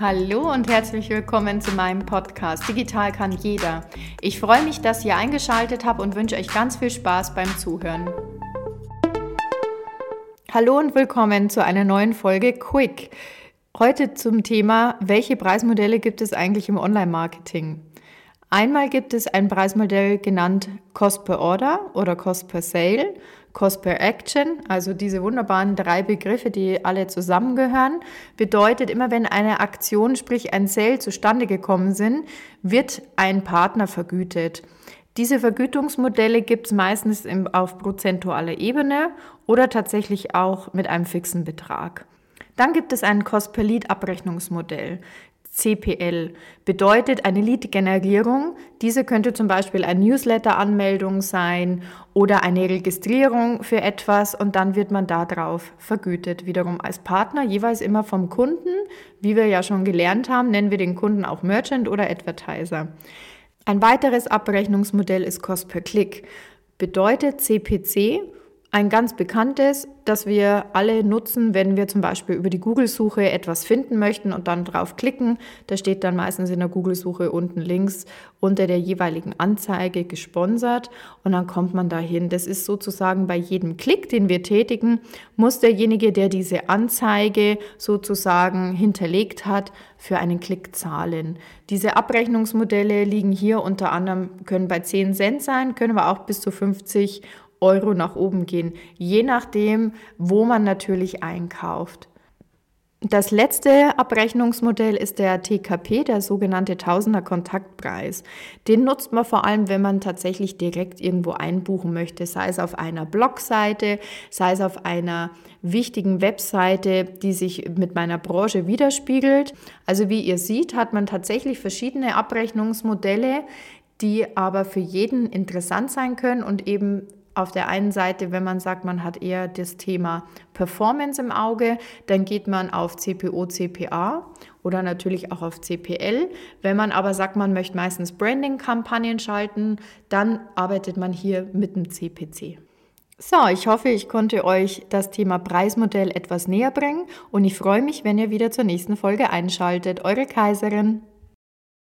Hallo und herzlich willkommen zu meinem Podcast Digital kann jeder. Ich freue mich, dass ihr eingeschaltet habt und wünsche euch ganz viel Spaß beim Zuhören. Hallo und willkommen zu einer neuen Folge Quick. Heute zum Thema, welche Preismodelle gibt es eigentlich im Online-Marketing? Einmal gibt es ein Preismodell genannt Cost per Order oder Cost per Sale Cost per Action, also diese wunderbaren drei Begriffe, die alle zusammengehören, bedeutet immer, wenn eine Aktion, sprich ein Sale zustande gekommen sind, wird ein Partner vergütet. Diese Vergütungsmodelle gibt es meistens auf prozentualer Ebene oder tatsächlich auch mit einem fixen Betrag. Dann gibt es ein Cost-per-Lead-Abrechnungsmodell. CPL bedeutet eine Lead-Generierung. Diese könnte zum Beispiel eine Newsletter-Anmeldung sein oder eine Registrierung für etwas und dann wird man darauf vergütet. Wiederum als Partner, jeweils immer vom Kunden. Wie wir ja schon gelernt haben, nennen wir den Kunden auch Merchant oder Advertiser. Ein weiteres Abrechnungsmodell ist Cost per Click. Bedeutet CPC ein ganz bekanntes, das wir alle nutzen, wenn wir zum Beispiel über die Google-Suche etwas finden möchten und dann drauf klicken. Da steht dann meistens in der Google-Suche unten links unter der jeweiligen Anzeige gesponsert und dann kommt man dahin. Das ist sozusagen bei jedem Klick, den wir tätigen, muss derjenige, der diese Anzeige sozusagen hinterlegt hat, für einen Klick zahlen. Diese Abrechnungsmodelle liegen hier unter anderem, können bei 10 Cent sein, können aber auch bis zu 50 Euro nach oben gehen, je nachdem, wo man natürlich einkauft. Das letzte Abrechnungsmodell ist der TKP, der sogenannte Tausender Kontaktpreis. Den nutzt man vor allem, wenn man tatsächlich direkt irgendwo einbuchen möchte, sei es auf einer Blogseite, sei es auf einer wichtigen Webseite, die sich mit meiner Branche widerspiegelt. Also wie ihr seht, hat man tatsächlich verschiedene Abrechnungsmodelle, die aber für jeden interessant sein können und eben auf der einen Seite, wenn man sagt, man hat eher das Thema Performance im Auge, dann geht man auf CPO, CPA oder natürlich auch auf CPL. Wenn man aber sagt, man möchte meistens Branding-Kampagnen schalten, dann arbeitet man hier mit dem CPC. So, ich hoffe, ich konnte euch das Thema Preismodell etwas näher bringen und ich freue mich, wenn ihr wieder zur nächsten Folge einschaltet. Eure Kaiserin.